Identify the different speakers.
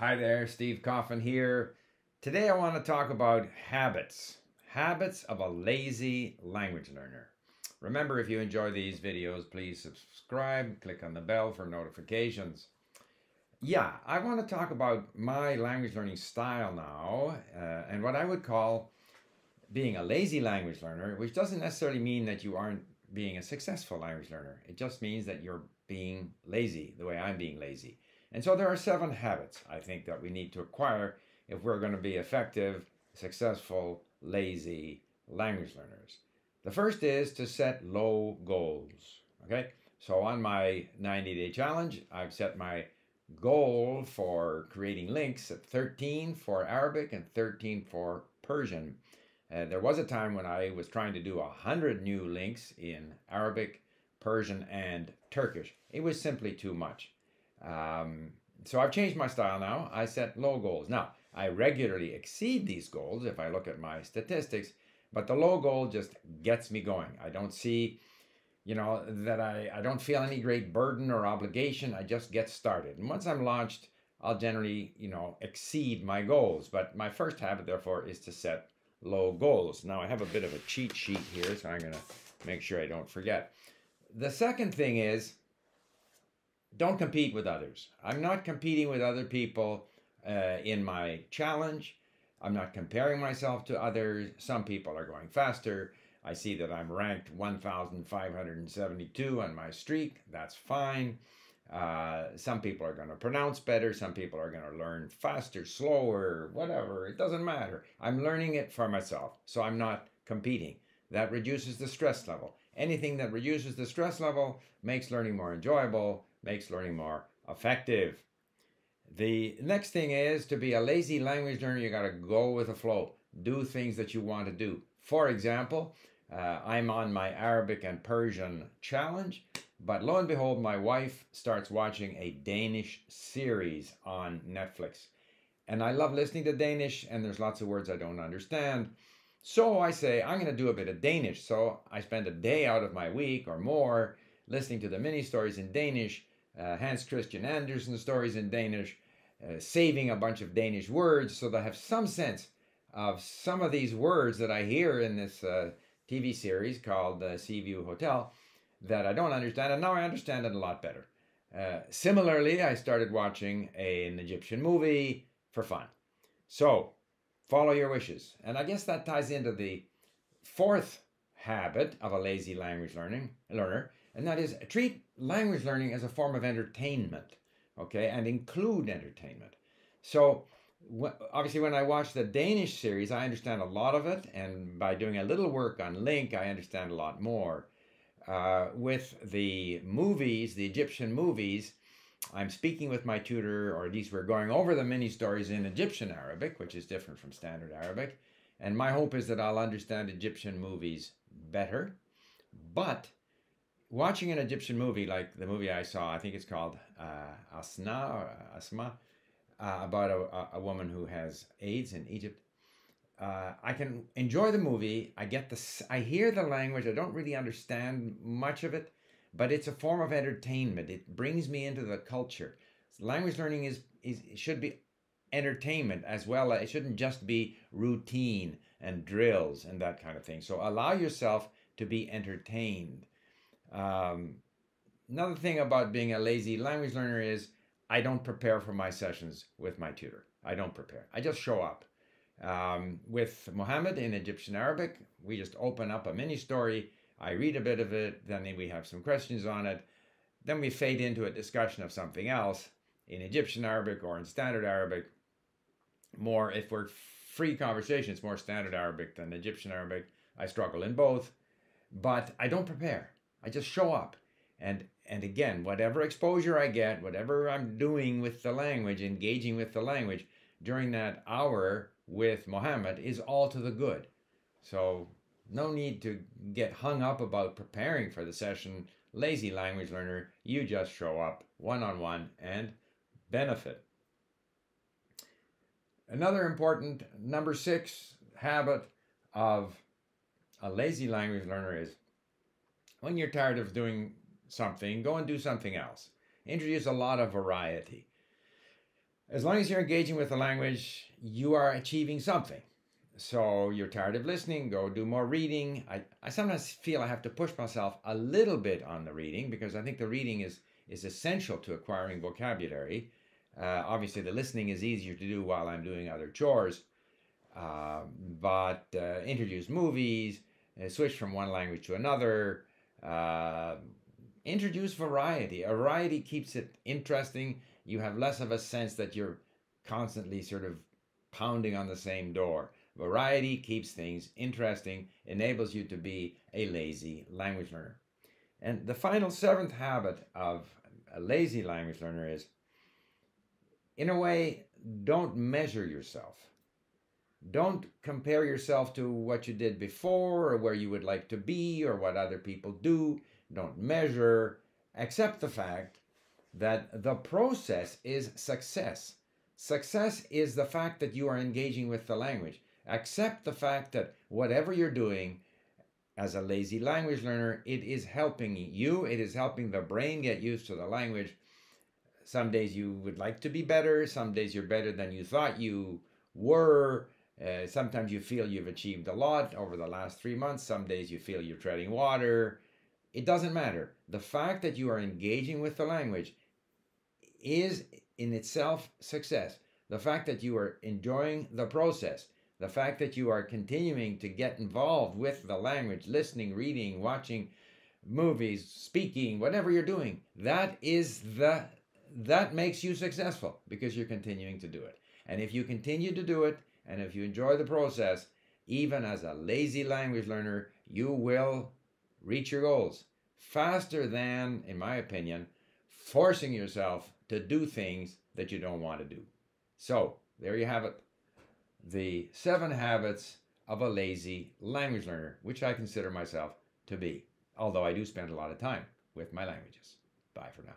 Speaker 1: Hi there, Steve Kaufmann here. Today I want to talk about habits. Habits of a lazy language learner. Remember, if you enjoy these videos, please subscribe, click on the bell for notifications. Yeah, I want to talk about my language learning style now uh, and what I would call being a lazy language learner, which doesn't necessarily mean that you aren't being a successful language learner. It just means that you're being lazy, the way I'm being lazy. And so there are seven habits I think that we need to acquire if we're going to be effective, successful, lazy language learners. The first is to set low goals. Okay, so on my 90 day challenge, I've set my goal for creating LingQs at 13 for Arabic and 13 for Persian. Uh, there was a time when I was trying to do 100 new LingQs in Arabic, Persian, and Turkish. It was simply too much. Um, so I've changed my style now. I set low goals. Now, I regularly exceed these goals if I look at my statistics, but the low goal just gets me going. I don't see, you know, that I, I don't feel any great burden or obligation. I just get started. And once I'm launched, I'll generally, you know, exceed my goals. But my first habit, therefore, is to set low goals. Now, I have a bit of a cheat sheet here, so I'm going to make sure I don't forget. The second thing is don't compete with others. I'm not competing with other people uh, in my challenge. I'm not comparing myself to others. Some people are going faster. I see that I'm ranked 1,572 on my streak. That's fine. Uh, some people are going to pronounce better. Some people are going to learn faster, slower, whatever. It doesn't matter. I'm learning it for myself. So I'm not competing. That reduces the stress level. Anything that reduces the stress level makes learning more enjoyable makes learning more effective. The next thing is to be a lazy language learner, you got to go with the flow. Do things that you want to do. For example, uh, I'm on my Arabic and Persian challenge, but lo and behold, my wife starts watching a Danish series on Netflix. And I love listening to Danish, and there's lots of words I don't understand. So I say, I'm going to do a bit of Danish. So I spend a day out of my week or more listening to the mini stories in Danish uh, Hans Christian Andersen stories in Danish, uh, saving a bunch of Danish words so that I have some sense of some of these words that I hear in this uh, TV series called uh, Seaview Hotel that I don't understand, and now I understand it a lot better. Uh, similarly, I started watching a, an Egyptian movie for fun. So, follow your wishes. And I guess that ties into the fourth habit of a lazy language learning learner, and that is treat language learning as a form of entertainment, okay, and include entertainment. So, obviously, when I watch the Danish series, I understand a lot of it, and by doing a little work on LingQ, I understand a lot more. Uh, with the movies, the Egyptian movies, I'm speaking with my tutor, or at least we're going over the mini stories in Egyptian Arabic, which is different from standard Arabic. And my hope is that I'll understand Egyptian movies better. But watching an Egyptian movie like the movie I saw, I think it's called uh, Asna or Asma, uh, about a, a woman who has AIDS in Egypt. Uh, I can enjoy the movie. I get the, I hear the language. I don't really understand much of it, but it's a form of entertainment. It brings me into the culture. Language learning is, is should be entertainment as well. It shouldn't just be routine and drills and that kind of thing. So allow yourself to be entertained. Um, another thing about being a lazy language learner is I don't prepare for my sessions with my tutor. I don't prepare. I just show up. Um, with Mohammed in Egyptian Arabic, we just open up a mini story. I read a bit of it, then we have some questions on it. Then we fade into a discussion of something else in Egyptian Arabic or in standard Arabic. More, if we're free conversation, it's more standard Arabic than Egyptian Arabic. I struggle in both, but I don't prepare. I just show up. And and again, whatever exposure I get, whatever I'm doing with the language, engaging with the language during that hour with Mohammed is all to the good. So no need to get hung up about preparing for the session. Lazy language learner, you just show up one on one and benefit. Another important number six habit of a lazy language learner is when you're tired of doing something, go and do something else. Introduce a lot of variety. As long as you're engaging with the language, you are achieving something. So you're tired of listening, go do more reading. I, I sometimes feel I have to push myself a little bit on the reading because I think the reading is, is essential to acquiring vocabulary. Uh, obviously, the listening is easier to do while I'm doing other chores. Uh, but uh, introduce movies, uh, switch from one language to another, uh, introduce variety. Variety keeps it interesting. You have less of a sense that you're constantly sort of pounding on the same door. Variety keeps things interesting, enables you to be a lazy language learner. And the final seventh habit of a lazy language learner is, in a way, don't measure yourself. Don't compare yourself to what you did before or where you would like to be or what other people do. Don't measure. Accept the fact that the process is success. Success is the fact that you are engaging with the language. Accept the fact that whatever you're doing as a lazy language learner, it is helping you, it is helping the brain get used to the language. Some days you would like to be better, some days you're better than you thought you were. Uh, sometimes you feel you've achieved a lot over the last three months, some days you feel you're treading water. It doesn't matter. The fact that you are engaging with the language is in itself success. The fact that you are enjoying the process, the fact that you are continuing to get involved with the language, listening, reading, watching movies, speaking, whatever you're doing, that is the that makes you successful because you're continuing to do it. And if you continue to do it and if you enjoy the process, even as a lazy language learner, you will reach your goals faster than, in my opinion, forcing yourself to do things that you don't want to do. So, there you have it. The seven habits of a lazy language learner, which I consider myself to be, although I do spend a lot of time with my languages. Bye for now.